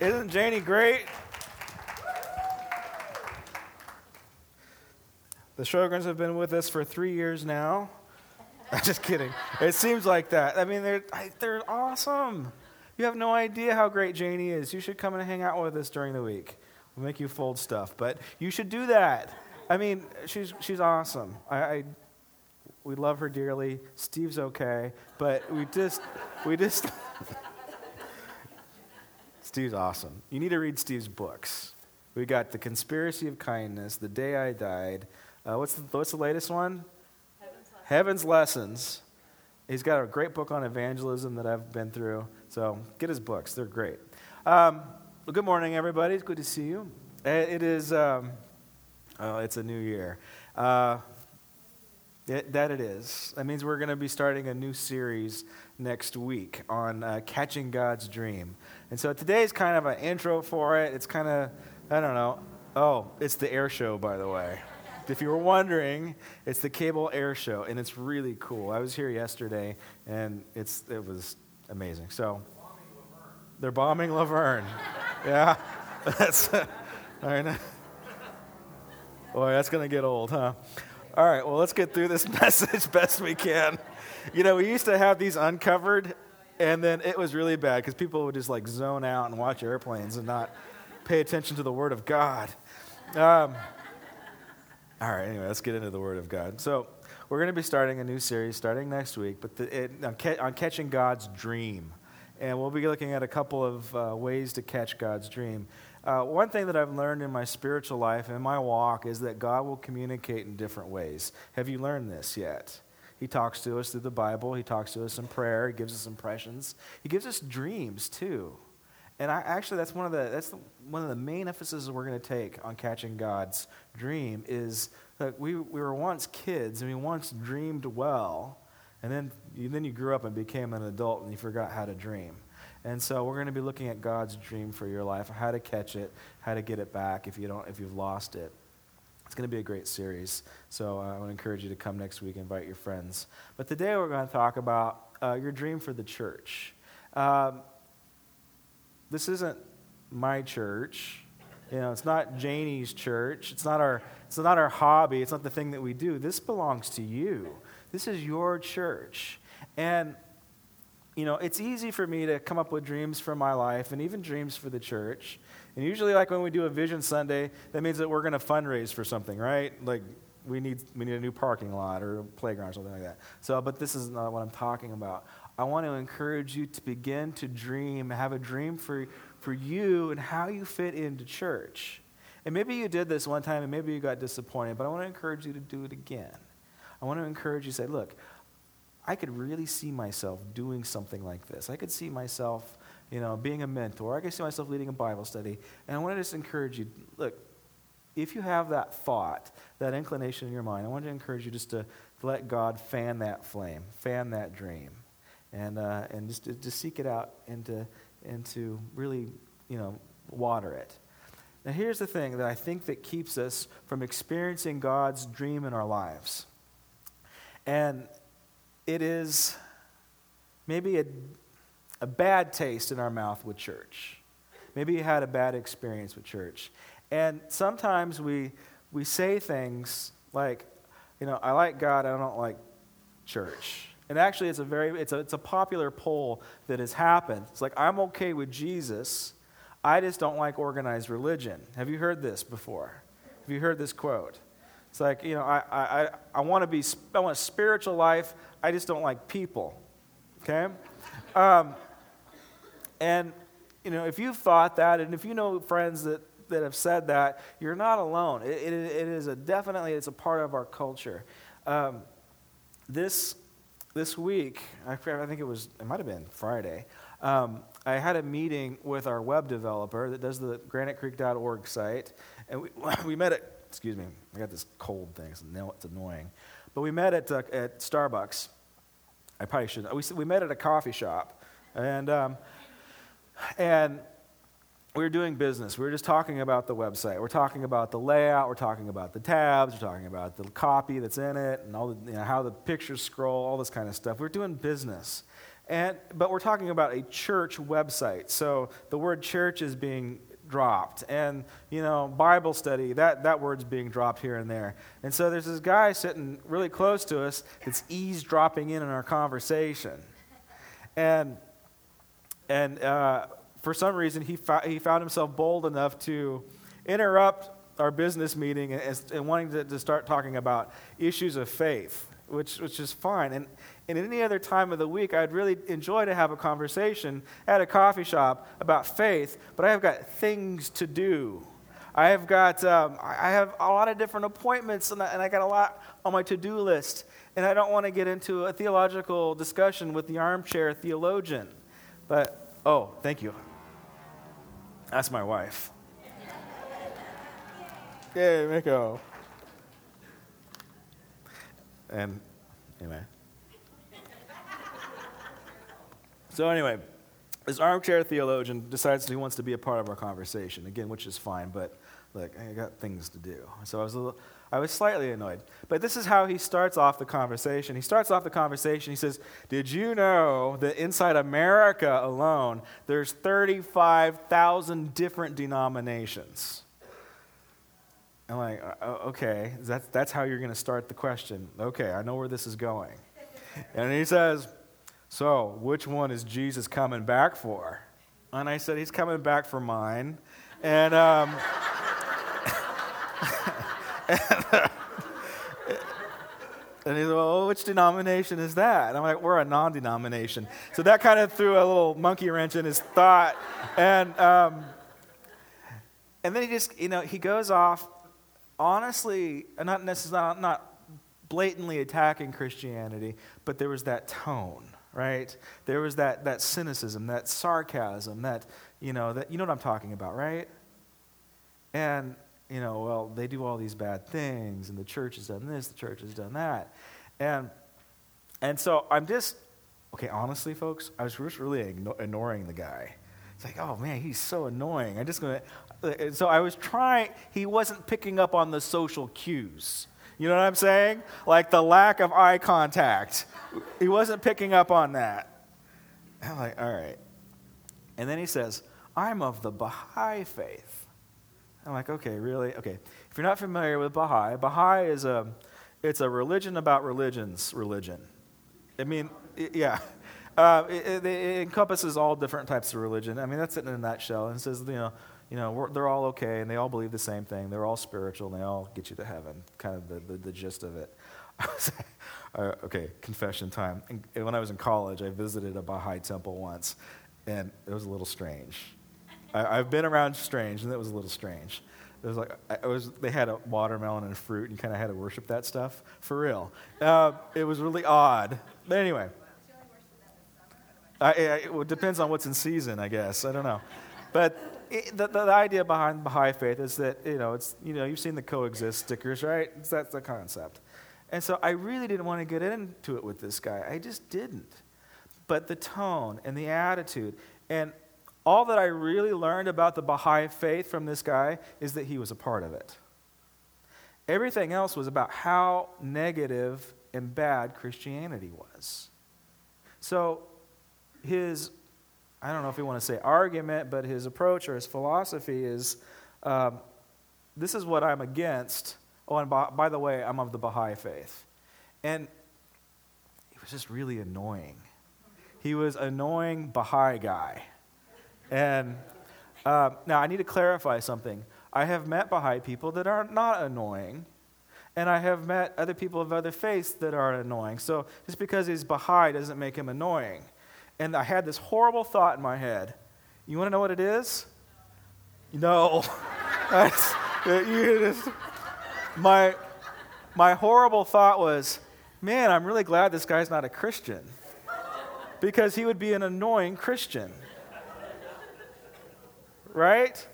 Isn't Janie great? The Sjogrens have been with us for three years now. I'm just kidding. It seems like that. I mean, they're, they're awesome. You have no idea how great Janie is. You should come and hang out with us during the week. We'll make you fold stuff, but you should do that. I mean, she's, she's awesome. I, I we love her dearly. Steve's okay, but we just, we just, Steve's awesome. You need to read Steve's books. We got The Conspiracy of Kindness, The Day I Died. Uh, what's, the, what's the latest one? Heaven's Lessons. Heaven's Lessons. He's got a great book on evangelism that I've been through. So get his books, they're great. Um, well, good morning, everybody. It's good to see you. It is, um, oh, it's a new year. Uh, it, that it is. That means we're going to be starting a new series next week on uh, catching God's dream. And so today's kind of an intro for it. It's kind of, I don't know. Oh, it's the air show, by the way. if you were wondering, it's the cable air show, and it's really cool. I was here yesterday, and it's, it was amazing. So, they're bombing La Verne. yeah. That's, all right. Boy, that's to get old, huh? All right, well, let's get through this message best we can. You know, we used to have these uncovered, and then it was really bad because people would just like zone out and watch airplanes and not pay attention to the Word of God. Um, all right, anyway, let's get into the Word of God. So, we're going to be starting a new series starting next week, but the, it, on, on, catching God's dream. And we'll be looking at a couple of uh, ways to catch God's dream. Uh, one thing that I've learned in my spiritual life and my walk is that God will communicate in different ways. Have you learned this yet? He talks to us through the Bible, He talks to us in prayer, He gives us impressions, He gives us dreams too. And I, actually, that's one of the that's the, one of the main emphases we're going to take on catching God's dream is that we, we were once kids and we once dreamed well, and then you, then you grew up and became an adult and you forgot how to dream. And so we're going to be looking at God's dream for your life, how to catch it, how to get it back if you don't if you've lost it. It's going to be a great series. So uh, I want to encourage you to come next week, invite your friends. But today we're going to talk about uh, your dream for the church. Um, this isn't my church. You know, it's not Janie's church. It's not our it's not our hobby. It's not the thing that we do. This belongs to you. This is your church. And you know, it's easy for me to come up with dreams for my life and even dreams for the church. And usually, like when we do a Vision Sunday, that means that we're going to fundraise for something, right? Like we need, we need a new parking lot or a playground or something like that. So, but this is not what I'm talking about. I want to encourage you to begin to dream, have a dream for, for you and how you fit into church. And maybe you did this one time and maybe you got disappointed, but I want to encourage you to do it again. I want to encourage you to say, look, I could really see myself doing something like this. I could see myself, you know, being a mentor. I can see myself leading a Bible study. And I want to just encourage you look, if you have that thought, that inclination in your mind, I want to encourage you just to, let God fan that flame, fan that dream, and, uh, and just to, to seek it out and to, and to really, you know, water it. Now, here's the thing that I think that keeps us from experiencing God's dream in our lives. And it is maybe a, a bad taste in our mouth with church. Maybe you had a bad experience with church. And sometimes we, we say things like, you know, I like God, I don't like church. And actually, it's a very it's a, it's a popular poll that has happened. It's like I'm okay with Jesus, I just don't like organized religion. Have you heard this before? Have you heard this quote? It's like you know I I I want to be I want a spiritual life. I just don't like people. Okay? Um, and, you know, if you've thought that, and if you know friends that, that have said that, you're not alone. It, it, it is a definitely, it's a part of our culture. Um, this, this week, I, I think it was, it might have been Friday, um, I had a meeting with our web developer that does the granitecreek.org site, and we, we met at, excuse me, I got this cold thing, it's annoying. But we met at, uh, at Starbucks. I probably shouldn't. We, we met at a coffee shop. And, um, and we were doing business. We were just talking about the website. We're talking about the layout. We're talking about the tabs. We're talking about the copy that's in it and all the, you know, how the pictures scroll, all this kind of stuff. We're doing business. And, but we're talking about a church website. So the word church is being dropped. And, you know, Bible study, that, that word's being dropped here and there. And so there's this guy sitting really close to us that's eavesdropping in on our conversation. And, and uh, for some reason, he, fo- he found himself bold enough to interrupt our business meeting and, and wanting to, to, start talking about issues of faith, which, which is fine. And, and at any other time of the week, I'd really enjoy to have a conversation at a coffee shop about faith, but I have got things to do. I have got um, I have a lot of different appointments, and I, and I got a lot on my to-do list. And I don't want to get into a theological discussion with the armchair theologian. But oh, thank you. That's my wife. Yay, Miko. And anyway. So, anyway, this armchair theologian decides he wants to be a part of our conversation, again, which is fine, but like, I got things to do. So I was, a little, I was slightly annoyed. But this is how he starts off the conversation. He starts off the conversation, he says, Did you know that inside America alone, there's 35,000 different denominations? I'm like, okay, that's, that's how you're going to start the question. Okay, I know where this is going. And he says, So, which one is Jesus coming back for? And I said, He's coming back for mine. And, um, and, and he said, Well, which denomination is that? And I'm like, We're a non denomination. So that kind of threw a little monkey wrench in his thought. And, um, and then he just, you know, he goes off honestly, not necessarily not blatantly attacking Christianity, but there was that tone, right? There was that, that cynicism, that sarcasm, that, you know, that, you know what I'm talking about, right? And, you know, well, they do all these bad things, and the church has done this, the church has done that. And, and so I'm just, okay, honestly, folks, I was just really ignoring the guy. It's like, oh man, he's so annoying. I'm just going to. So I was trying, he wasn't picking up on the social cues. You know what I'm saying? Like the lack of eye contact. He wasn't picking up on that. I'm like, all right. And then he says, I'm of the Baha'i faith. I'm like, okay, really? Okay. If you're not familiar with Baha'i, Baha'i is a, it's a religion about religions religion. I mean, yeah. Uh, it, it, encompasses all different types of religion. I mean, that's it in a nutshell. And it says, you know, you know they're all okay and they all believe the same thing. They're all spiritual and they all get you to heaven, kind of the, the, the gist of it. uh, okay, confession time. And when I was in college, I visited a Baha'i temple once, and it was a little strange. I, have been around strange, and it was a little strange. It was like I was. They had a watermelon and fruit, and you kind of had to worship that stuff for real. Uh, it was really odd. But anyway, I, I, it depends on what's in season, I guess. I don't know. But it, the, the, idea behind the Baha'i faith is that, you know, it's, you know, you've seen the coexist stickers, right? It's, that's the concept. And so I really didn't want to get into it with this guy. I just didn't. But the tone and the attitude and all that I really learned about the Baha'i faith from this guy is that he was a part of it. Everything else was about how negative and bad Christianity was. So his, I don't know if you want to say argument, but his approach or his philosophy is um, this is what I'm against. Oh, and by, by the way, I'm of the Baha'i faith. And he was just really annoying. He was annoying Baha'i guy. And uh, now I need to clarify something. I have met Baha'i people that are not annoying, and I have met other people of other faiths that are annoying. So just because he's Baha'i doesn't make him annoying and I had this horrible thought in my head. You want to know what it is? No. my, my horrible thought was, man, I'm really glad this guy's not a Christian because he would be an annoying Christian. Right?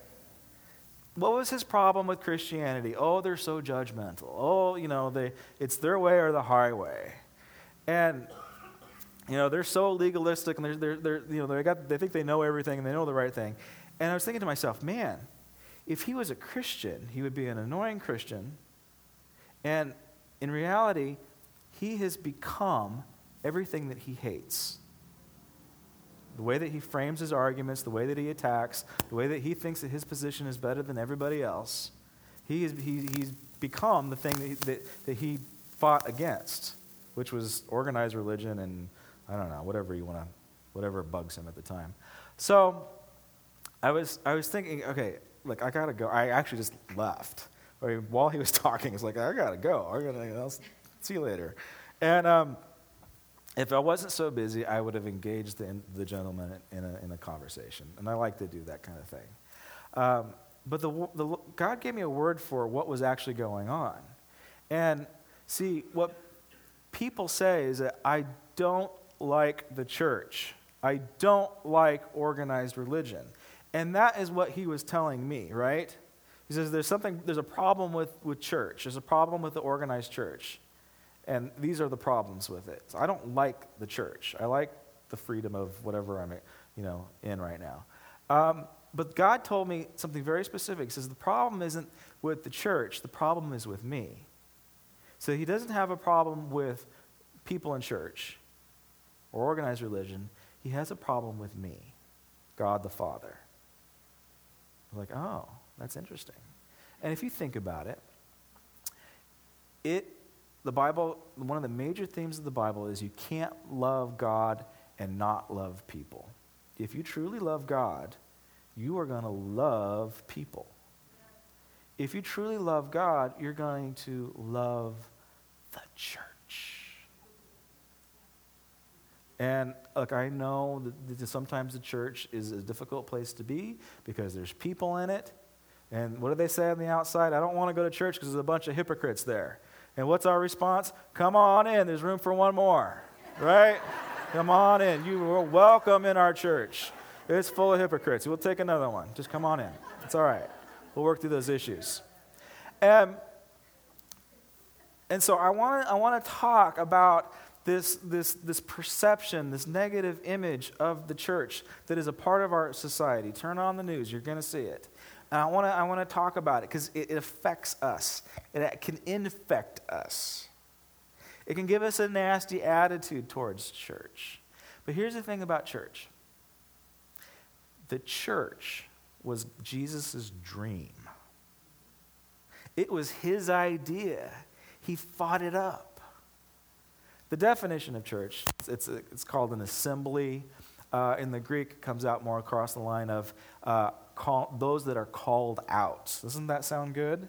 What was his problem with Christianity? Oh, they're so judgmental. Oh, you know, they, it's their way or the highway. And you know, they're so legalistic and they're, they're, they're you know, they, got, they think they know everything and they know the right thing. And I was thinking to myself, man, if he was a Christian, he would be an annoying Christian. And in reality, he has become everything that he hates. The way that he frames his arguments, the way that he attacks, the way that he thinks that his position is better than everybody else, he is, he, he's become the thing that he, that, that he fought against, which was organized religion and I don't know, whatever you want to, whatever bugs him at the time. So I was, I was thinking, okay, look, I got to go. I actually just left. I mean, while he was talking, it's like, I got to go. I gotta, see you later. And um, if I wasn't so busy, I would have engaged the, the gentleman in a, in a conversation. And I like to do that kind of thing. Um, but the, the, God gave me a word for what was actually going on. And see, what people say is that I don't like the church. I don't like organized religion. And that is what he was telling me, right? He says there's something, there's a problem with, with church. There's a problem with the organized church. And these are the problems with it. So I don't like the church. I like the freedom of whatever I'm, you know, in right now. Um, but God told me something very specific. He says the problem isn't with the church. The problem is with me. So he doesn't have a problem with people in church or organized religion. He has a problem with me, God the Father. I'm like, oh, that's interesting. And if you think about it, it the Bible, one of the major themes of the Bible is you can't love God and not love people. If you truly love God, you are going to love people. If you truly love God, you're going to love the church. And look, I know that sometimes the church is a difficult place to be because there's people in it. And what do they say on the outside? I don't want to go to church because there's a bunch of hypocrites there. And what's our response? Come on in. There's room for one more, right? come on in. You are welcome in our church. It's full of hypocrites. We'll take another one. Just come on in. It's all right. We'll work through those issues. And, and so I want I want to talk about this, this, this perception, this negative image of the church that is a part of our society. Turn on the news, you're going to see it. And I want to I wanna talk about it because it, it affects us, and it can infect us. It can give us a nasty attitude towards church. But here's the thing about church the church was Jesus' dream, it was his idea. He fought it up. The definition of church, it's, it's called an assembly. Uh, in the Greek, it comes out more across the line of uh, call, those that are called out. Doesn't that sound good?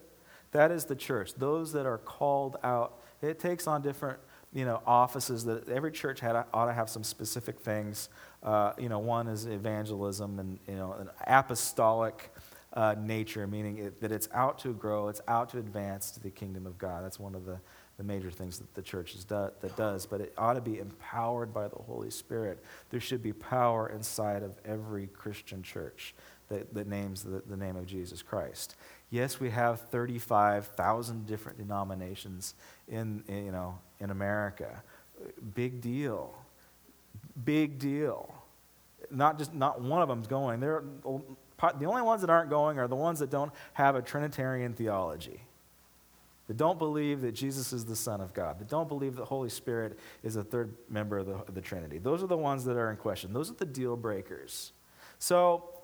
That is the church. Those that are called out. It takes on different you know, offices that every church had, ought to have some specific things. Uh, you know, one is evangelism and you know, an apostolic uh, nature, meaning it, that it's out to grow, it's out to advance to the kingdom of God. That's one of the, the major things that the church is do, that does. But it ought to be empowered by the Holy Spirit. There should be power inside of every Christian church that, that names the, the name of Jesus Christ. Yes, we have 35,000 different denominations in, in, you know, in America. Big deal. Big deal. Not just not one of them's going. They're, the only ones that aren't going are the ones that don't have a Trinitarian theology. That don't believe that Jesus is the Son of God. That don't believe that Holy Spirit is a third member of the, of the Trinity. Those are the ones that are in question. Those are the deal breakers. So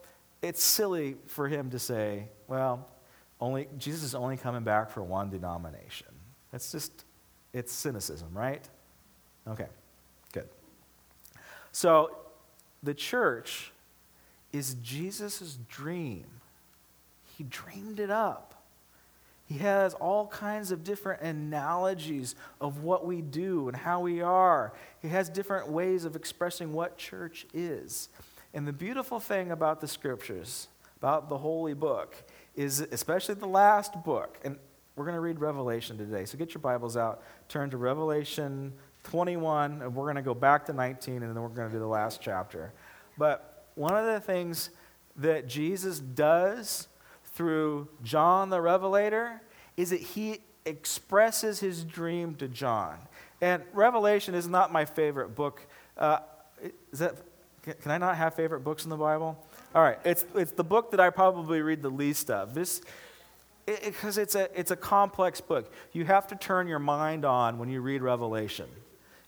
it's silly for him to say, well, only, Jesus is only coming back for one denomination. It's just, it's cynicism, right? Okay, good. So the church is Jesus' dream. He dreamed it up. He has all kinds of different analogies of what we do and how we are. He has different ways of expressing what church is. And the beautiful thing about the scriptures, about the holy book, is especially the last book. And we're going to read Revelation today. So get your Bibles out, turn to Revelation 21, and we're going to go back to 19, and then we're going to do the last chapter. But one of the things that Jesus does through John the Revelator is that he expresses his dream to John. And Revelation is not my favorite book. Uh, is that can I not have favorite books in the Bible? All right, it's, it's the book that I probably read the least of. This, because it, it's, a, it's a complex book. You have to turn your mind on when you read Revelation.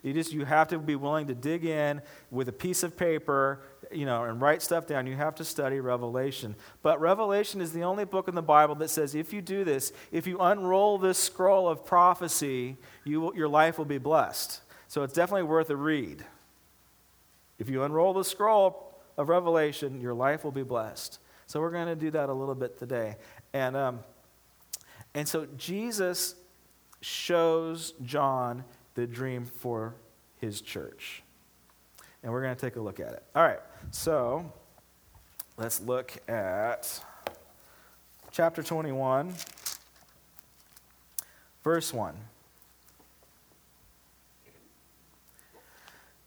You just you have to be willing to dig in with a piece of paper you know, and write stuff down, you have to study Revelation. But Revelation is the only book in the Bible that says if you do this, if you unroll this scroll of prophecy, you will, your life will be blessed. So it's definitely worth a read. If you unroll the scroll of Revelation, your life will be blessed. So we're going to do that a little bit today. And, um, and so Jesus shows John the dream for his church. And we're going to take a look at it. All right, so let's look at chapter 21, verse 1.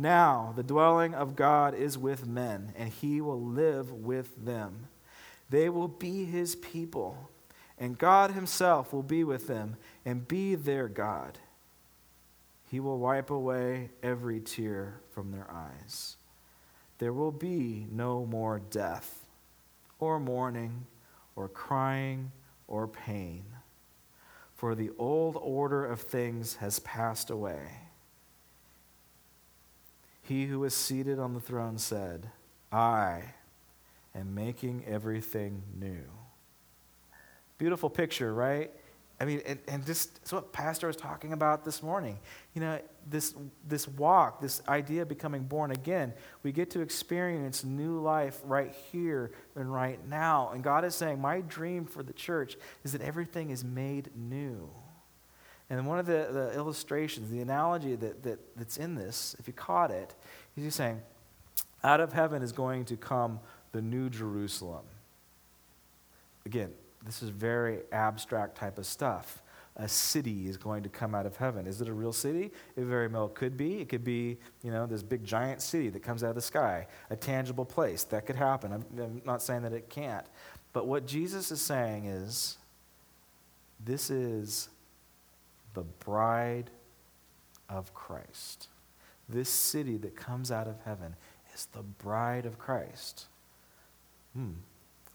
Now the dwelling of God is with men, and he will live with them. They will be his people, and God himself will be with them and be their God. He will wipe away every tear from their eyes. There will be no more death, or mourning, or crying, or pain, for the old order of things has passed away. He who was seated on the throne said, I am making everything new. Beautiful picture, right? I mean, and, and this is what Pastor was talking about this morning. You know, this, this walk, this idea of becoming born again, we get to experience new life right here and right now. And God is saying, My dream for the church is that everything is made new. And one of the, the illustrations, the analogy that, that, that's in this, if you caught it, he's saying, Out of heaven is going to come the new Jerusalem. Again, this is very abstract type of stuff. A city is going to come out of heaven. Is it a real city? It very well could be. It could be, you know, this big giant city that comes out of the sky, a tangible place. That could happen. I'm, I'm not saying that it can't. But what Jesus is saying is this is the bride of Christ. This city that comes out of heaven is the bride of Christ. Hmm.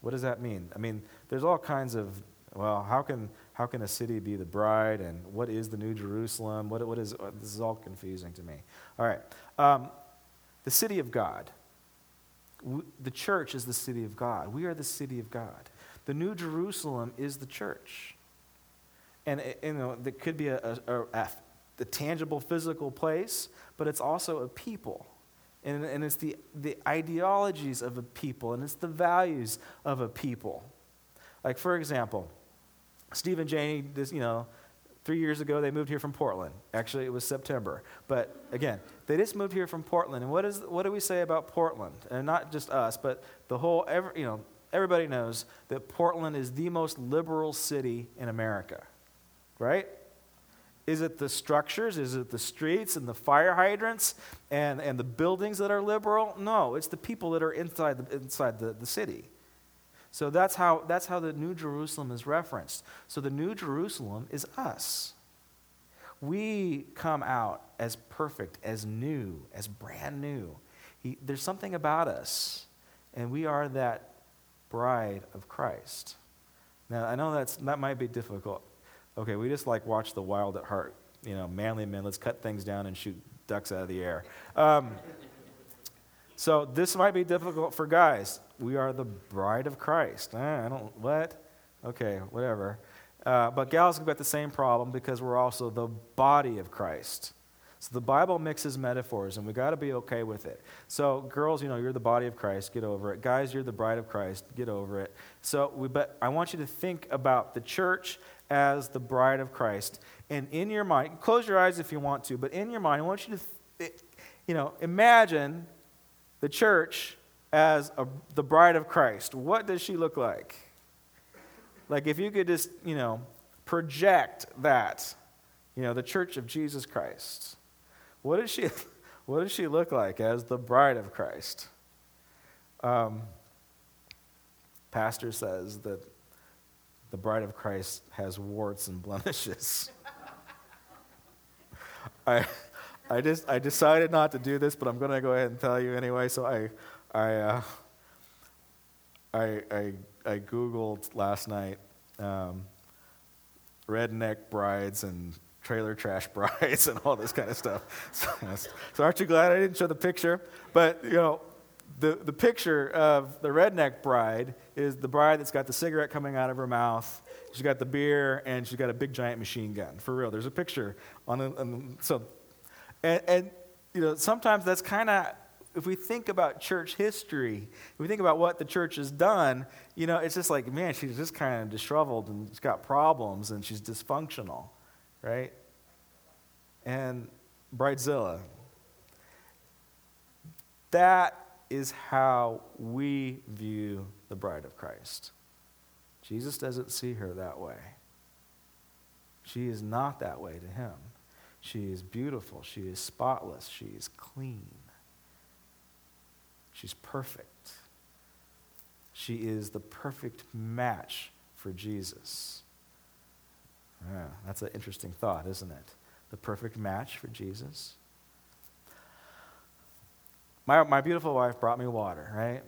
What does that mean? I mean, there's all kinds of, well, how can, how can a city be the bride and what is the New Jerusalem? What, what is, this is all confusing to me. All right. Um, the city of God. the church is the city of God. We are the city of God. The New Jerusalem is the church. And, eh, you know, there could be a, a, a, a tangible physical place, but it's also a people and, and it's the, the ideologies of a people, and it's the values of a people. Like, for example, Steve and Janie, this, you know, three years ago they moved here from Portland. Actually, it was September. But again, they just moved here from Portland. And what, is, what do we say about Portland? And not just us, but the whole, every, you know, everybody knows that Portland is the most liberal city in America, right? Is it the structures? Is it the streets and the fire hydrants and, and the buildings that are liberal? No, it's the people that are inside the, inside the, the city. So that's how, that's how the New Jerusalem is referenced. So the New Jerusalem is us. We come out as perfect, as new, as brand new. He, there's something about us, and we are that bride of Christ. Now, I know that's, that might be difficult okay, we just like watch the wild at heart, you know, manly men, let's cut things down and shoot ducks out of the air. Um, so this might be difficult for guys. We are the bride of Christ. Eh, I don't, what? Okay, whatever. Uh, but gals have got the same problem because we're also the body of Christ. So the Bible mixes metaphors, and we got to be okay with it. So, girls, you know, you're the body of Christ, get over it. Guys, you're the bride of Christ, get over it. So, we, but I want you to think about the church as the bride of Christ. And in your mind, close your eyes if you want to, but in your mind, I want you to, you know, imagine the church as a, the bride of Christ. What does she look like? Like if you could just, you know, project that, you know, the church of Jesus Christ. What does she, what does she look like as the bride of Christ? Um, pastor says that the bride of Christ has warts and blemishes. I, I, just, I decided not to do this, but I'm going to go ahead and tell you anyway. So I, I, uh, I, I, I Googled last night um, redneck brides and trailer trash brides and all this kind of stuff. So, so, aren't you glad I didn't show the picture? But, you know, the, the picture of the redneck bride is the bride that's got the cigarette coming out of her mouth. She's got the beer and she's got a big giant machine gun. For real, there's a picture on the, on the so, and, and you know sometimes that's kind of if we think about church history, if we think about what the church has done, you know, it's just like, man, she's just kind of disheveled and she's got problems and she's dysfunctional, right? And Bridezilla. That is how we view the bride of Christ. Jesus doesn't see her that way. She is not that way to him. She is beautiful. She is spotless. She is clean. She's perfect. She is the perfect match for Jesus. Yeah, that's an interesting thought, isn't it? The perfect match for Jesus. My, my beautiful wife brought me water, right?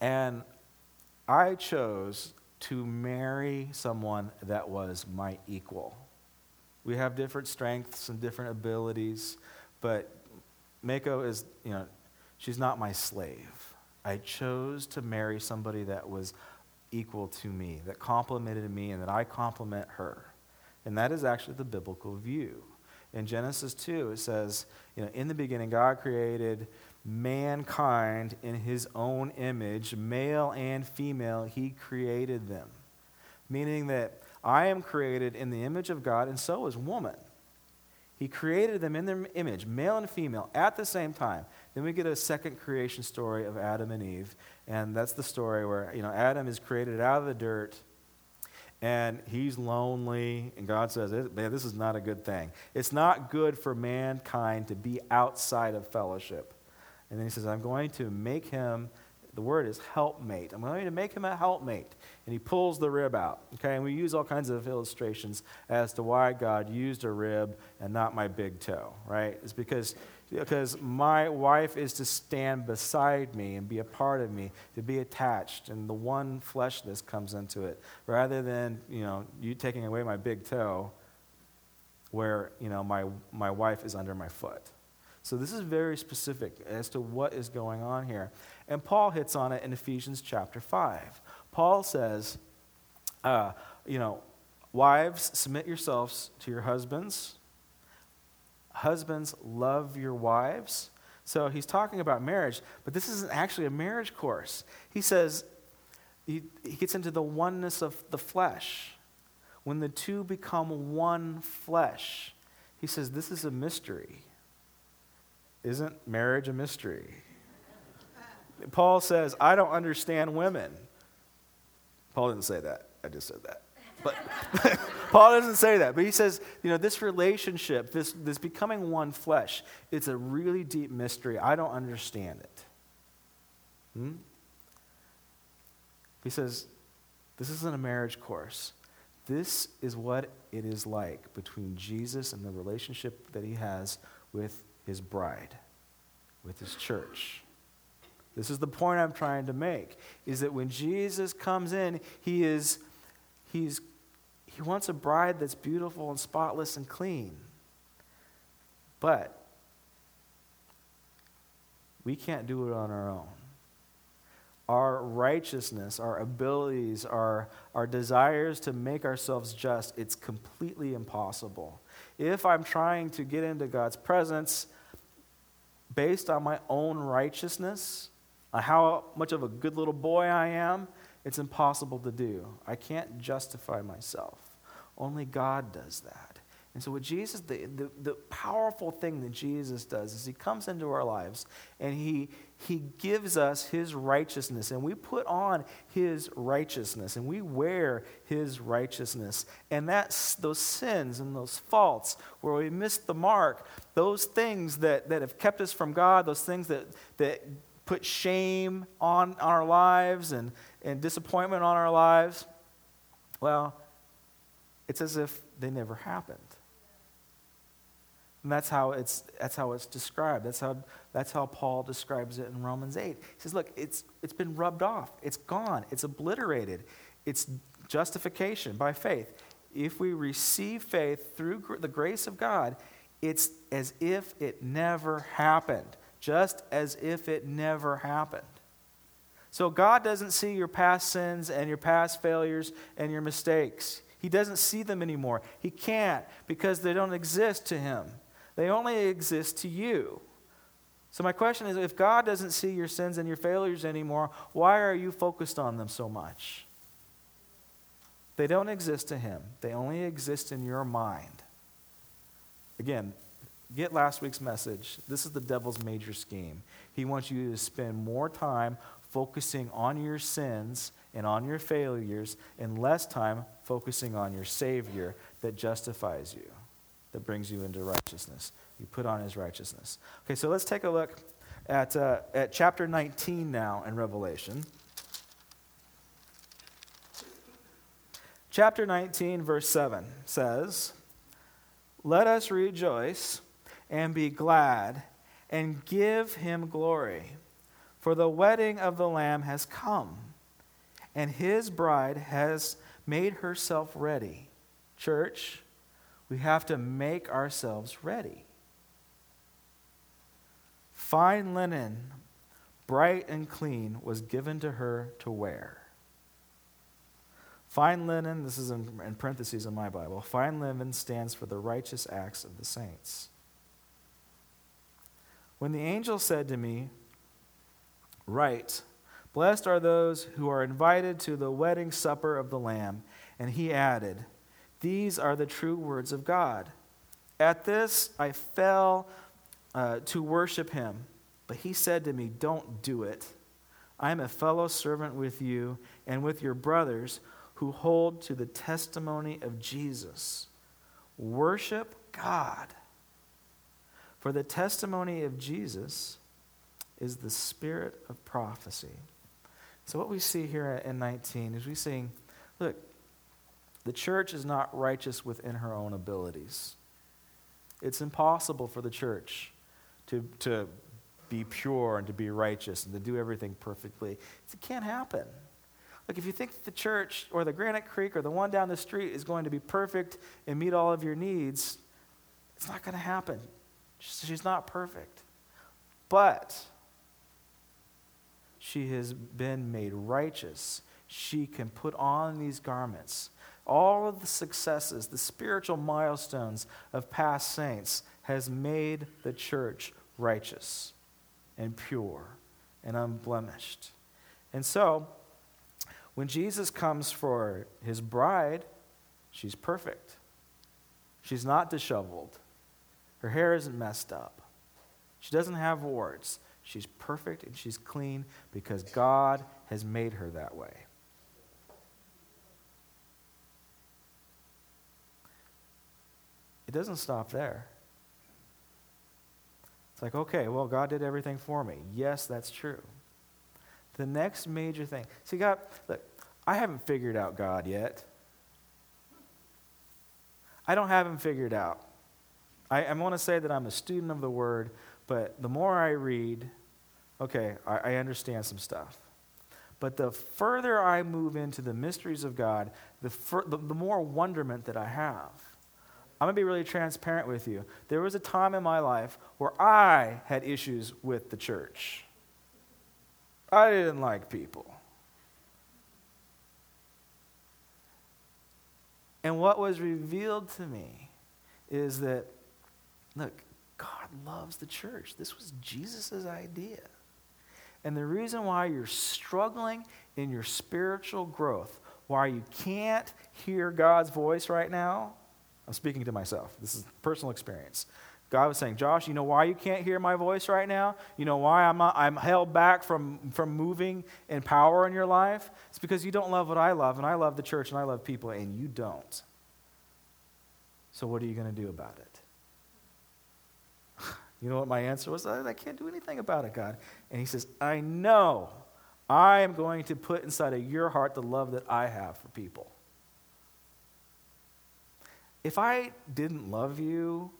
And I chose to marry someone that was my equal. We have different strengths and different abilities, but Mako is, you know, she's not my slave. I chose to marry somebody that was equal to me, that complimented me, and that I compliment her. And that is actually the biblical view. In Genesis 2, it says, you know, in the beginning, God created mankind in his own image, male and female, he created them. Meaning that I am created in the image of God, and so is woman. He created them in their image, male and female, at the same time. Then we get a second creation story of Adam and Eve, and that's the story where you know Adam is created out of the dirt, and he's lonely, and God says, "Man, this is not a good thing. It's not good for mankind to be outside of fellowship." And then he says, I'm going to make him, the word is helpmate. I'm going to make him a helpmate. And he pulls the rib out. Okay, and we use all kinds of illustrations as to why God used a rib and not my big toe, right? It's because because my wife is to stand beside me and be a part of me, to be attached, and the one fleshness comes into it, rather than you know you taking away my big toe, where you know my my wife is under my foot. So this is very specific as to what is going on here. And Paul hits on it in Ephesians chapter 5. Paul says, uh, you know, wives, submit yourselves to your husbands. Husbands, love your wives. So he's talking about marriage, but this isn't actually a marriage course. He says, he, he gets into the oneness of the flesh. When the two become one flesh, he says, this is a mystery. Isn't marriage a mystery? Paul says, I don't understand women. Paul didn't say that. I just said that. But Paul doesn't say that. But he says, you know, this relationship, this, this becoming one flesh, it's a really deep mystery. I don't understand it. Hmm? He says, this isn't a marriage course. This is what it is like between Jesus and the relationship that he has with his bride, with his church. This is the point I'm trying to make is that when Jesus comes in, he is he's he wants a bride that's beautiful and spotless and clean. But we can't do it on our own. Our righteousness, our abilities, our, our desires to make ourselves just, it's completely impossible. If I'm trying to get into God's presence based on my own righteousness, on how much of a good little boy I am, it's impossible to do. I can't justify myself. Only God does that. And so, what Jesus, the, the, the, powerful thing that Jesus does is he comes into our lives and he, he gives us his righteousness, and we put on his righteousness, and we wear his righteousness. And that's those sins and those faults where we missed the mark, those things that, that have kept us from God, those things that, that put shame on our lives and, and disappointment on our lives, well, it's as if they never happened. And that's how it's, that's how it's described. That's how, that's how Paul describes it in Romans 8. He says, Look, it's, it's been rubbed off, it's gone, it's obliterated. It's justification by faith. If we receive faith through gr- the grace of God, it's as if it never happened, just as if it never happened. So God doesn't see your past sins and your past failures and your mistakes. He doesn't see them anymore. He can't because they don't exist to him. They only exist to you. So, my question is if God doesn't see your sins and your failures anymore, why are you focused on them so much? They don't exist to Him, they only exist in your mind. Again, get last week's message. This is the devil's major scheme. He wants you to spend more time focusing on your sins and on your failures, and less time focusing on your Savior that justifies you that brings you into righteousness. You put on his righteousness. Okay, so let's take a look at, uh, at chapter 19 now in Revelation. Chapter 19, verse 7 says, Let us rejoice and be glad and give him glory, for the wedding of the Lamb has come, and his bride has made herself ready. Church, we have to make ourselves ready. Fine linen, bright and clean, was given to her to wear. Fine linen, this is in, in, parentheses in my Bible, fine linen stands for the righteous acts of the saints. When the angel said to me, Write, blessed are those who are invited to the wedding supper of the Lamb, and he added, these are the true words of God. At this, I fell uh, to worship him, but he said to me, Don't do it. I am a fellow servant with you and with your brothers who hold to the testimony of Jesus. Worship God. For the testimony of Jesus is the spirit of prophecy. So, what we see here in 19 is we see, look, the church is not righteous within her own abilities. It's impossible for the church to, to be pure and to be righteous and to do everything perfectly. It can't happen. Like, if you think that the church or the Granite Creek or the one down the street is going to be perfect and meet all of your needs, it's not going to happen. She's not perfect. But she has been made righteous. She can put on these garments all of the successes, the spiritual milestones of past saints has made the church righteous and pure and unblemished. And so, when Jesus comes for his bride, she's perfect. She's not disheveled. Her hair isn't messed up. She doesn't have warts. She's perfect and she's clean because God has made her that way. It doesn't stop there. It's like, okay, well, God did everything for me. Yes, that's true. The next major thing. See, God, look, I haven't figured out God yet. I don't have him figured out. I, I want to say that I'm a student of the Word, but the more I read, okay, I, I understand some stuff. But the further I move into the mysteries of God, the, the, the more wonderment that I have. I'm going to be really transparent with you. There was a time in my life where I had issues with the church. I didn't like people. And what was revealed to me is that, look, God loves the church. This was Jesus' idea. And the reason why you're struggling in your spiritual growth, why you can't hear God's voice right now, I'm speaking to myself. This is personal experience. God was saying, Josh, you know why you can't hear my voice right now? You know why I'm, not, I'm held back from, from moving in power in your life? It's because you don't love what I love, and I love the church and I love people, and you don't. So, what are you going to do about it? You know what my answer was? I can't do anything about it, God. And He says, I know. I am going to put inside of your heart the love that I have for people. If I didn't love you,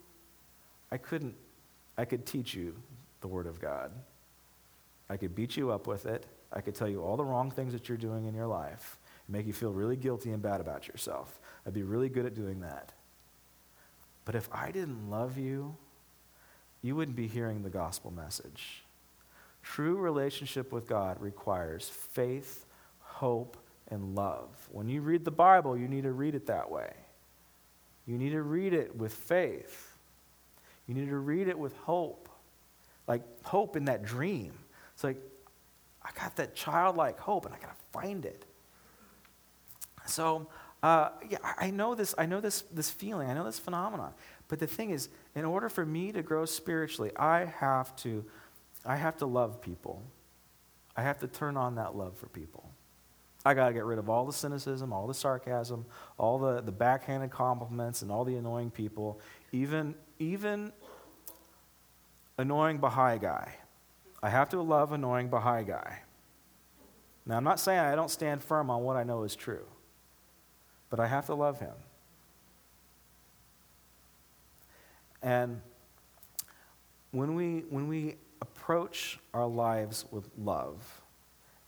I couldn't, I could teach you the Word of God. I could beat you up with it. I could tell you all the wrong things that you're doing in your life, make you feel really guilty and bad about yourself. I'd be really good at doing that. But if I didn't love you, you wouldn't be hearing the gospel message. True relationship with God requires faith, hope, and love. When you read the Bible, you need to read it that way. You need to read it with faith. You need to read it with hope. Like hope in that dream. It's like, I got that childlike hope and I got to find it. So, uh, yeah, I know this. I know this. This feeling. I know this phenomenon. But the thing is, in order for me to grow spiritually, I have to, I have to love people. I have to turn on that love for people. I got to get rid of all the cynicism, all the sarcasm, all the, the backhanded compliments, and all the annoying people, even, even annoying Baha'i guy. I have to love annoying Baha'i guy. Now, I'm not saying I don't stand firm on what I know is true, but I have to love him. And when we, when we approach our lives with love,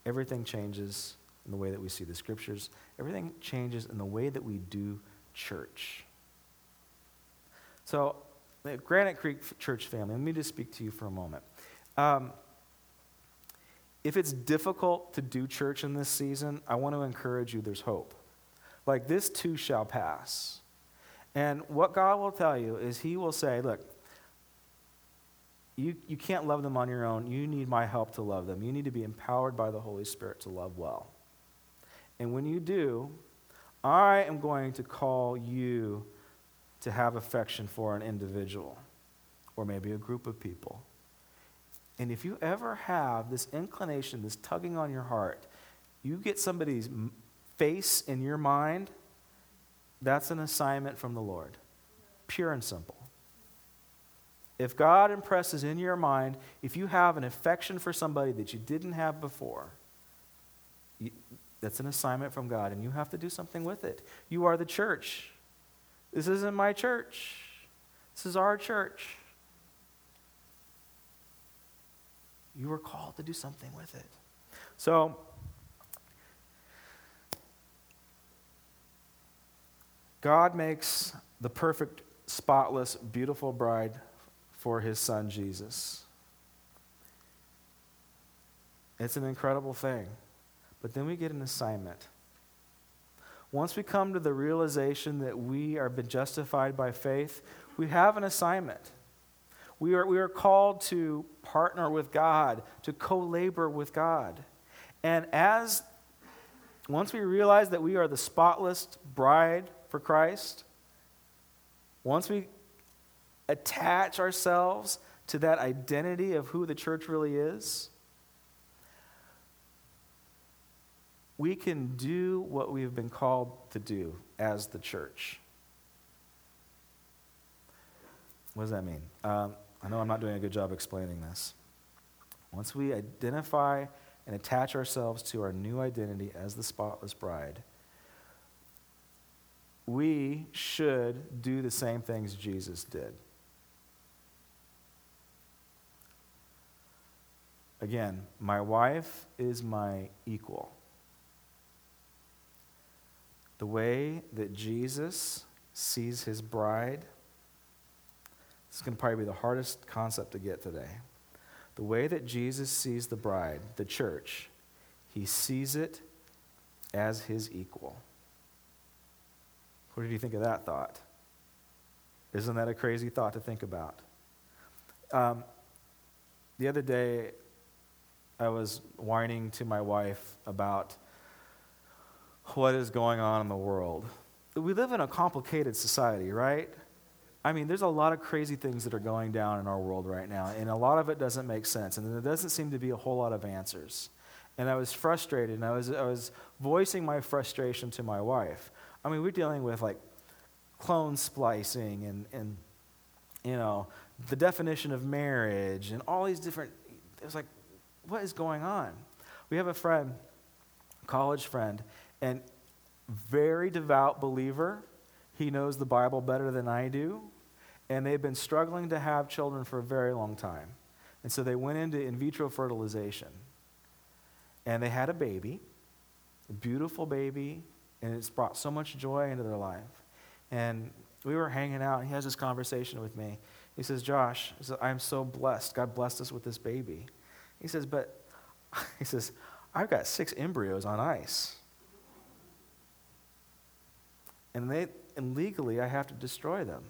everything changes in the way that we see the scriptures, everything changes in the way that we do church. So, Granite Creek Church family, let me just speak to you for a moment. Um, if it's difficult to do church in this season, I want to encourage you there's hope. Like this too shall pass. And what God will tell you is He will say, Look, you, you can't love them on your own. You need my help to love them. You need to be empowered by the Holy Spirit to love well. And when you do, I am going to call you to have affection for an individual or maybe a group of people. And if you ever have this inclination, this tugging on your heart, you get somebody's face in your mind, that's an assignment from the Lord. Pure and simple. If God impresses in your mind, if you have an affection for somebody that you didn't have before, you, that's an assignment from God, and you have to do something with it. You are the church. This isn't my church, this is our church. You are called to do something with it. So, God makes the perfect, spotless, beautiful bride for his son Jesus. It's an incredible thing. But then we get an assignment. Once we come to the realization that we are been justified by faith, we have an assignment. We are, we are called to partner with God, to co labor with God. And as once we realize that we are the spotless bride for Christ, once we attach ourselves to that identity of who the church really is, we can do what we've been called to do as the church. What does that mean? Um, I know I'm not doing a good job explaining this. Once we identify and attach ourselves to our new identity as the spotless bride, we should do the same things Jesus did. Again, my wife is my equal. The way that Jesus sees his bride, this is going to probably be the hardest concept to get today. The way that Jesus sees the bride, the church, he sees it as his equal. What did you think of that thought? Isn't that a crazy thought to think about? Um, the other day, I was whining to my wife about what is going on in the world. We live in a complicated society, right? I mean, there's a lot of crazy things that are going down in our world right now, and a lot of it doesn't make sense, and there doesn't seem to be a whole lot of answers. And I was frustrated, and I was, I was voicing my frustration to my wife. I mean, we're dealing with like clone splicing and, and you know, the definition of marriage and all these different, it was like, what is going on? We have a friend, college friend, and very devout believer. He knows the Bible better than I do. And they've been struggling to have children for a very long time. And so they went into in vitro fertilization. And they had a baby, a beautiful baby, and it's brought so much joy into their life. And we were hanging out, and he has this conversation with me. He says, Josh, I'm so blessed. God blessed us with this baby. He says, but, he says, I've got six embryos on ice. And, they, and legally, I have to destroy them.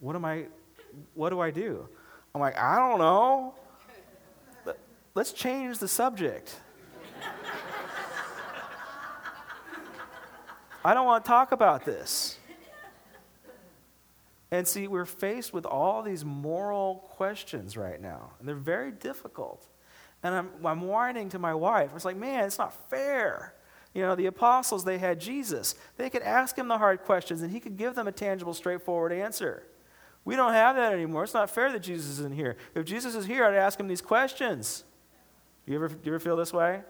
What am I, what do I do? I'm like, I don't know. Let's change the subject. I don't want to talk about this. And see, we're faced with all these moral questions right now, and they're very difficult. And I'm, I'm whining to my wife. It's like, man, it's not fair. You know, the apostles, they had Jesus. They could ask him the hard questions, and he could give them a tangible, straightforward answer. We don't have that anymore. It's not fair that Jesus isn't here. If Jesus is here, I'd ask him these questions. You ever, do you ever feel this way?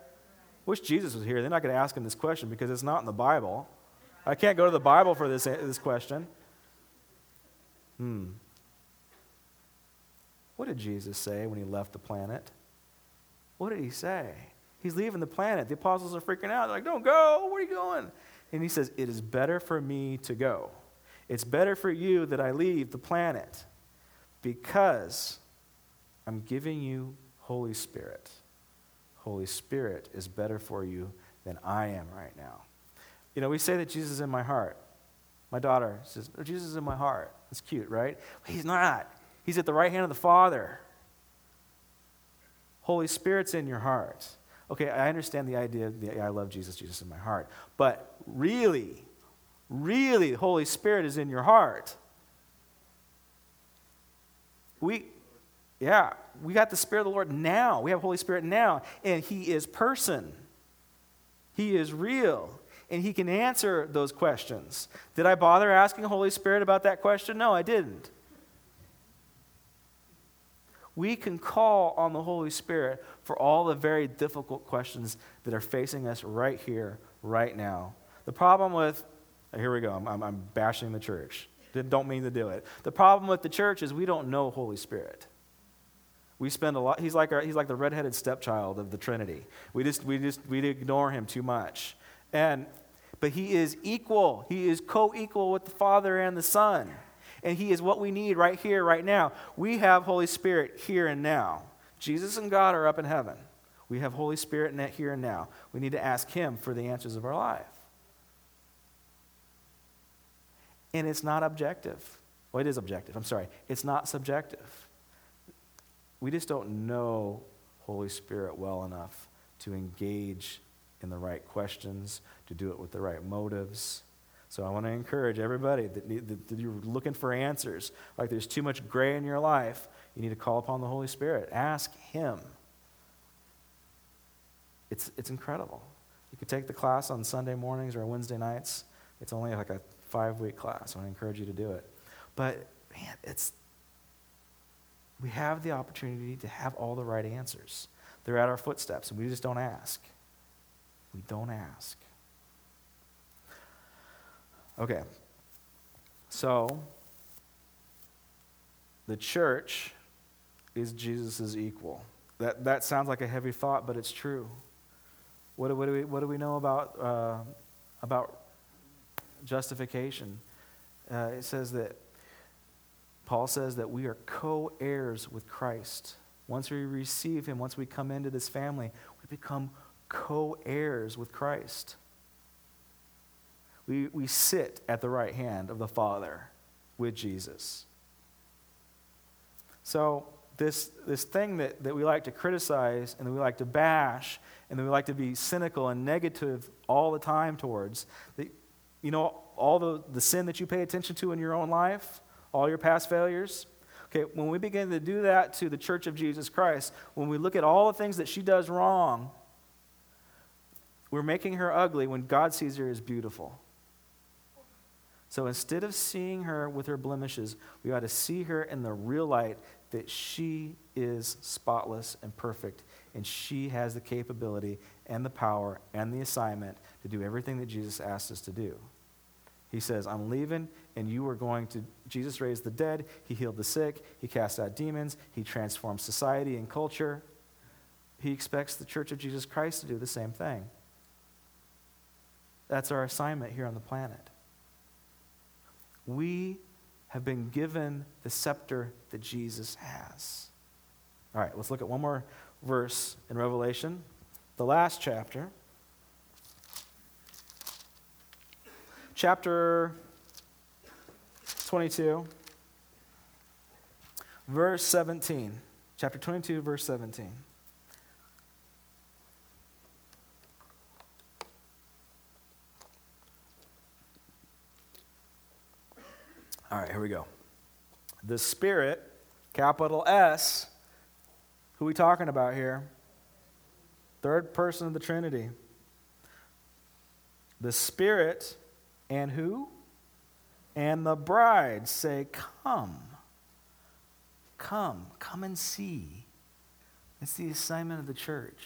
Wish Jesus was here. They're not going to ask him this question because it's not in the Bible. I can't go to the Bible for this, this question. Hmm. What did Jesus say when he left the planet? What did he say? He's leaving the planet. The apostles are freaking out. They're like, don't go. Where are you going? And he says, It is better for me to go. It's better for you that I leave the planet because I'm giving you Holy Spirit. Holy Spirit is better for you than I am right now. You know, we say that Jesus is in my heart. My daughter says, oh, Jesus is in my heart. It's cute, right? But he's not. He's at the right hand of the Father. Holy Spirit's in your heart. Okay, I understand the idea that I love Jesus, Jesus in my heart. But really, really, the Holy Spirit is in your heart. We, yeah, we got the Spirit of the Lord now. We have Holy Spirit now. And He is person, He is real. And He can answer those questions. Did I bother asking Holy Spirit about that question? No, I didn't. We can call on the Holy Spirit for all the very difficult questions that are facing us right here, right now. The problem with, uh, here we go, I'm, I'm, bashing the church. Don't mean to do it. The problem with the church is we don't know Holy Spirit. We spend a lot, he's like, our, he's like the redheaded stepchild of the Trinity. We just, we just, we ignore him too much. And, but he is equal. He is co equal with the Father and the Son. And he is what we need right here, right now. We have Holy Spirit here and now. Jesus and God are up in heaven. We have Holy Spirit in here and now. We need to ask him for the answers of our life. And it's not objective. Well, it is objective. I'm sorry. It's not subjective. We just don't know Holy Spirit well enough to engage in the right questions, to do it with the right motives. So I want to encourage everybody that, that, that, you're looking for answers, like there's too much gray in your life, you need to call upon the Holy Spirit. Ask Him. It's, it's incredible. You could take the class on Sunday mornings or Wednesday nights. It's only like a five week class. I want to encourage you to do it. But man, it's we have the opportunity to have all the right answers. They're at our footsteps, and we just don't ask. We don't ask. Okay. So, the church is Jesus' equal. That, that sounds like a heavy thought, but it's true. What, what, do, we, what do we know about, uh, about justification? Uh, it says that Paul says that we are co heirs with Christ. Once we receive him, once we come into this family, we become co heirs with Christ. We, we sit at the right hand of the Father with Jesus. So, this, this thing that, that we like to criticize and that we like to bash and that we like to be cynical and negative all the time towards, the, you know, all the, the sin that you pay attention to in your own life, all your past failures. Okay, when we begin to do that to the church of Jesus Christ, when we look at all the things that she does wrong, we're making her ugly when God sees her as beautiful. So instead of seeing her with her blemishes, we ought to see her in the real light that she is spotless and perfect and she has the capability and the power and the assignment to do everything that Jesus asked us to do. He says, I'm leaving, and you are going to. Jesus raised the dead, he healed the sick, he cast out demons, he transformed society and culture. He expects the church of Jesus Christ to do the same thing. That's our assignment here on the planet. We have been given the scepter that Jesus has. All right, let's look at one more verse in Revelation, the last chapter. Chapter 22, verse 17. Chapter 22, verse 17. All right, here we go. The Spirit, capital S, who we talking about here? Third person of the Trinity. The Spirit and who? And the bride say, Come. Come. Come and see. It's the assignment of the church.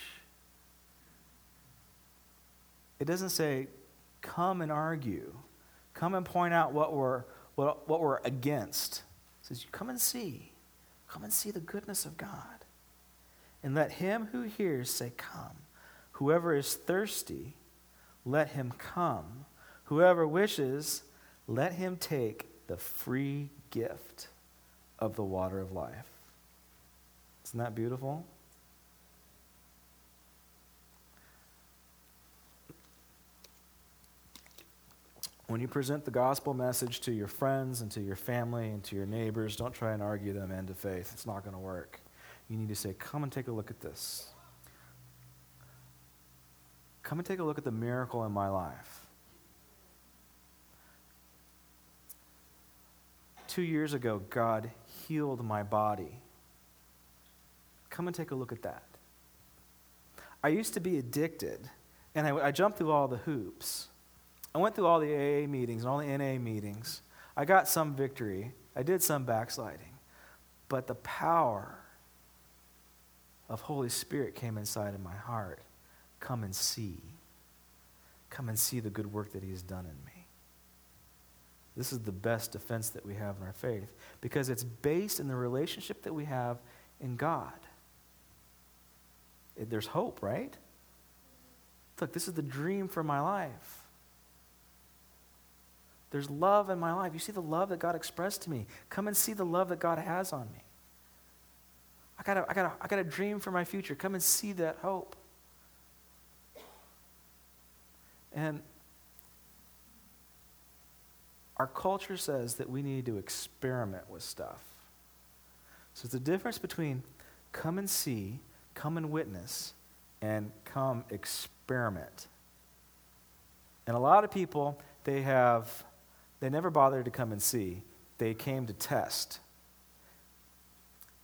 It doesn't say, Come and argue. Come and point out what we're what, what we're against. It says, You Come and see. Come and see the goodness of God. And let him who hears say, Come. Whoever is thirsty, let him come. Whoever wishes, let him take the free gift of the water of life. Isn't that beautiful? When you present the gospel message to your friends and to your family and to your neighbors, don't try and argue them into faith. It's not going to work. You need to say, Come and take a look at this. Come and take a look at the miracle in my life. Two years ago, God healed my body. Come and take a look at that. I used to be addicted, and I, I jumped through all the hoops. I went through all the AA meetings and all the NA meetings. I got some victory. I did some backsliding. But the power of Holy Spirit came inside of my heart. Come and see. Come and see the good work that He has done in me. This is the best defense that we have in our faith because it's based in the relationship that we have in God. There's hope, right? Look, this is the dream for my life. There's love in my life. You see the love that God expressed to me. Come and see the love that God has on me. I got a, I got a, I got a dream for my future. Come and see that hope. And our culture says that we need to experiment with stuff. So it's the difference between come and see, come and witness, and come experiment. And a lot of people, they have they never bothered to come and see, they came to test.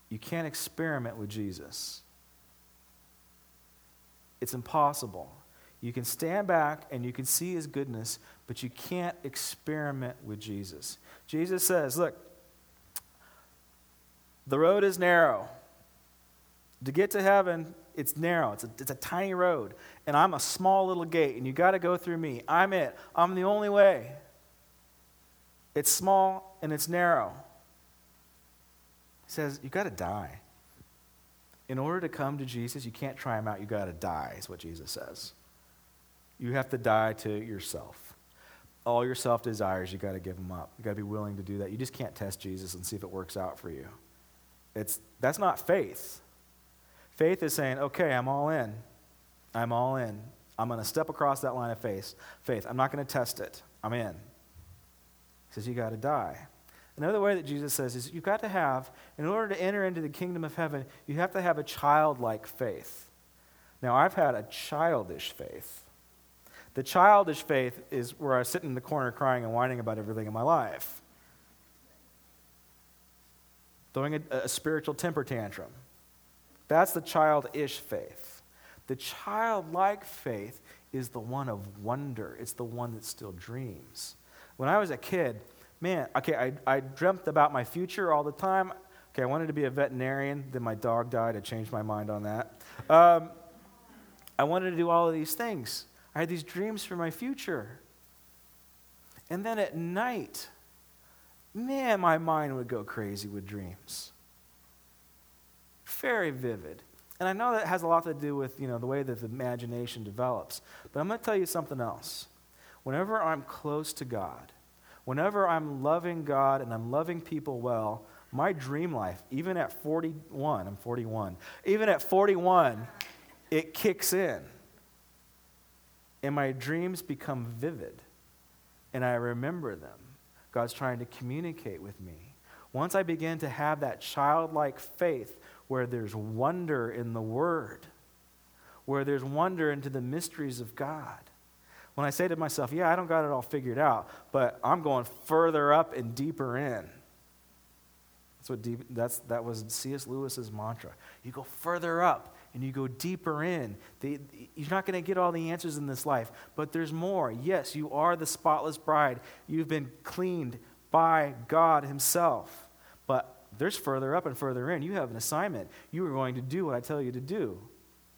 You can't experiment with Jesus. It's impossible. You can stand back and you can see his goodness, but you can't experiment with Jesus. Jesus says, Look, the road is narrow. To get to heaven, it's narrow. It's a, it's a tiny road. And I'm a small little gate, and you got to go through me. I'm it. I'm the only way. It's small and it's narrow. He says, You've got to die. In order to come to Jesus, you can't try him out. You've got to die, is what Jesus says. You have to die to yourself. All your self desires, you've got to give them up. You've got to be willing to do that. You just can't test Jesus and see if it works out for you. It's, that's not faith. Faith is saying, okay, I'm all in. I'm all in. I'm going to step across that line of faith. Faith. I'm not going to test it. I'm in. He says, You got to die. Another way that Jesus says is you've got to have, in order to enter into the kingdom of heaven, you have to have a childlike faith. Now, I've had a childish faith. The childish faith is where I sit in the corner crying and whining about everything in my life, throwing a, a spiritual temper tantrum. That's the childish faith. The childlike faith is the one of wonder, it's the one that still dreams. When I was a kid, man, okay, I, I dreamt about my future all the time. Okay, I wanted to be a veterinarian. Then my dog died. I changed my mind on that. Um, I wanted to do all of these things. I had these dreams for my future. And then at night, man, my mind would go crazy with dreams. Very vivid. And I know that has a lot to do with, you know, the way that the imagination develops. But I'm going to tell you something else. Whenever I'm close to God, whenever I'm loving God and I'm loving people well, my dream life, even at 41, I'm 41, even at 41, it kicks in. And my dreams become vivid. And I remember them. God's trying to communicate with me. Once I begin to have that childlike faith where there's wonder in the Word, where there's wonder into the mysteries of God. When I say to myself, yeah, I don't got it all figured out, but I'm going further up and deeper in. That's what deep, that's, that was C.S. Lewis's mantra. You go further up and you go deeper in. The, you're not going to get all the answers in this life, but there's more. Yes, you are the spotless bride. You've been cleaned by God Himself. But there's further up and further in. You have an assignment. You are going to do what I tell you to do.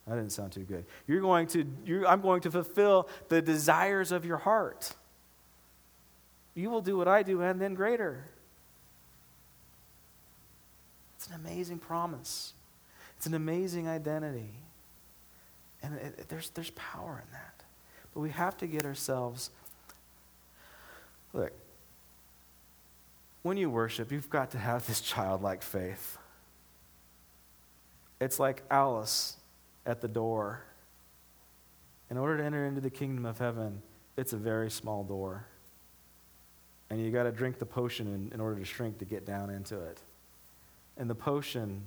That didn't sound too good. You're going to, you're, I'm going to fulfill the desires of your heart. You will do what I do and then greater. It's an amazing promise. It's an amazing identity. And it, it, there's, there's power in that. But we have to get ourselves. Look, when you worship, you've got to have this childlike faith. It's like Alice at the door. In order to enter into the kingdom of heaven, it's a very small door. And you got to drink the potion in, in order to shrink to get down into it. And the potion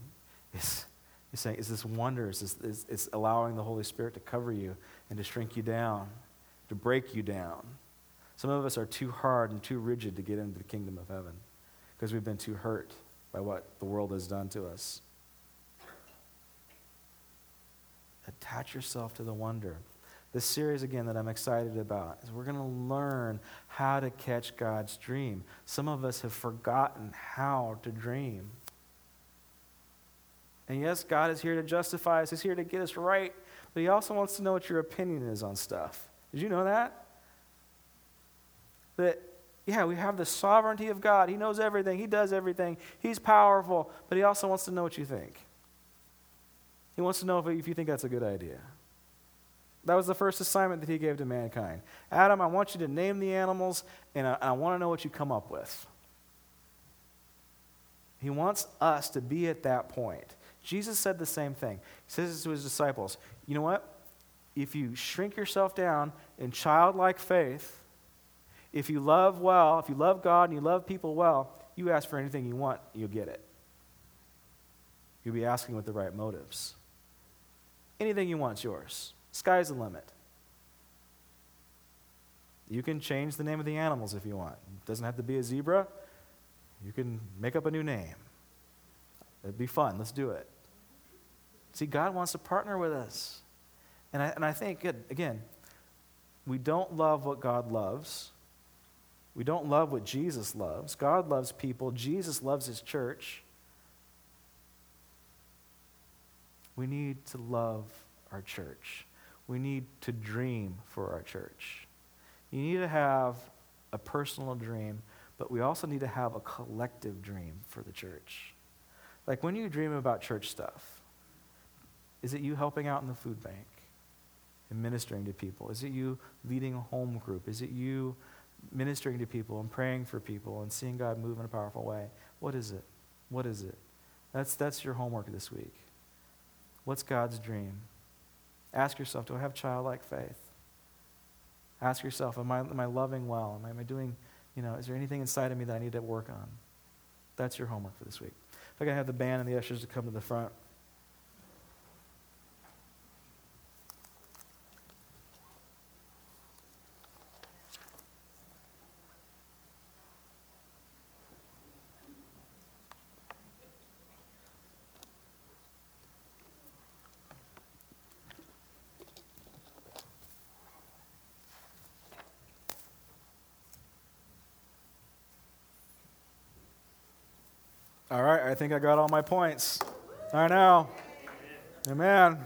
is, is saying, is this wonder, is this, is, it's allowing the Holy Spirit to cover you and to shrink you down, to break you down. Some of us are too hard and too rigid to get into the kingdom of heaven because we've been too hurt by what the world has done to us. Attach yourself to the wonder. This series, again, that I'm excited about is we're going to learn how to catch God's dream. Some of us have forgotten how to dream. And yes, God is here to justify us, He's here to get us right, but He also wants to know what your opinion is on stuff. Did you know that? That, yeah, we have the sovereignty of God. He knows everything, He does everything, He's powerful, but He also wants to know what you think. He wants to know if, if you think that's a good idea. That was the first assignment that He gave to mankind. Adam, I want you to name the animals, and I, I want to know what you come up with. He wants us to be at that point. Jesus said the same thing. He says to his disciples, You know what? If you shrink yourself down in childlike faith, if you love well, if you love God and you love people well, you ask for anything you want, you'll get it. You'll be asking with the right motives. Anything you want is yours. Sky's the limit. You can change the name of the animals if you want. It doesn't have to be a zebra. You can make up a new name. It'd be fun. Let's do it. See, God wants to partner with us. And I, and I think, again, we don't love what God loves. We don't love what Jesus loves. God loves people, Jesus loves his church. We need to love our church. We need to dream for our church. You need to have a personal dream, but we also need to have a collective dream for the church. Like when you dream about church stuff, is it you helping out in the food bank and ministering to people? Is it you leading a home group? Is it you ministering to people and praying for people and seeing God move in a powerful way? What is it? What is it? That's, that's your homework this week. What's God's dream? Ask yourself, do I have childlike faith? Ask yourself, am I, am I loving well? Am I, am I doing, you know, is there anything inside of me that I need to work on? That's your homework for this week. If I can have the band and the ushers to come to the front. I think I got all my points. I know. Amen.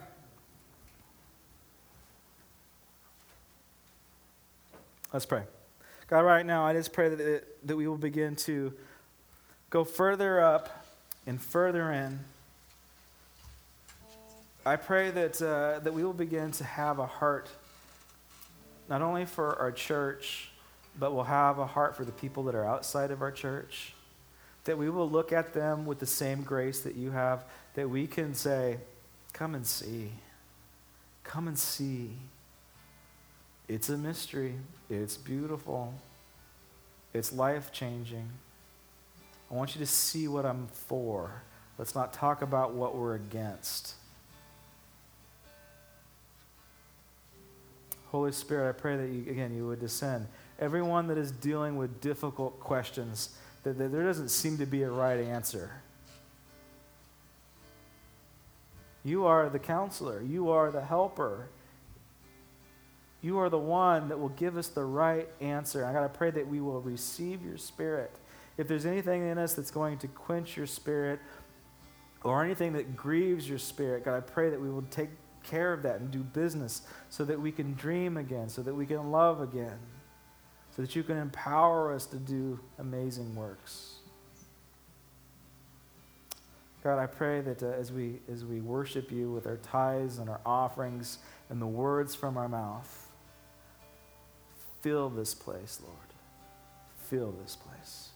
Let's pray. God, right now, I just pray that, it, that we will begin to go further up and further in. I pray that, uh, that we will begin to have a heart, not only for our church, but we'll have a heart for the people that are outside of our church. That we will look at them with the same grace that you have, that we can say, Come and see. Come and see. It's a mystery. It's beautiful. It's life changing. I want you to see what I'm for. Let's not talk about what we're against. Holy Spirit, I pray that you, again, you would descend. Everyone that is dealing with difficult questions, that, there doesn't seem to be a right answer. You are the counselor, you are the helper. You are the one that will give us the right answer. I got to pray that we will receive your spirit. If there's anything in us that's going to quench your spirit or anything that grieves your spirit, God, I pray that we will take care of that and do business so that we can dream again, so that we can love again, so that you can empower us to do amazing works. God, I pray that uh, as, we, as we worship you with our tithes and our offerings and the words from our mouth, fill this place, Lord. Fill this place.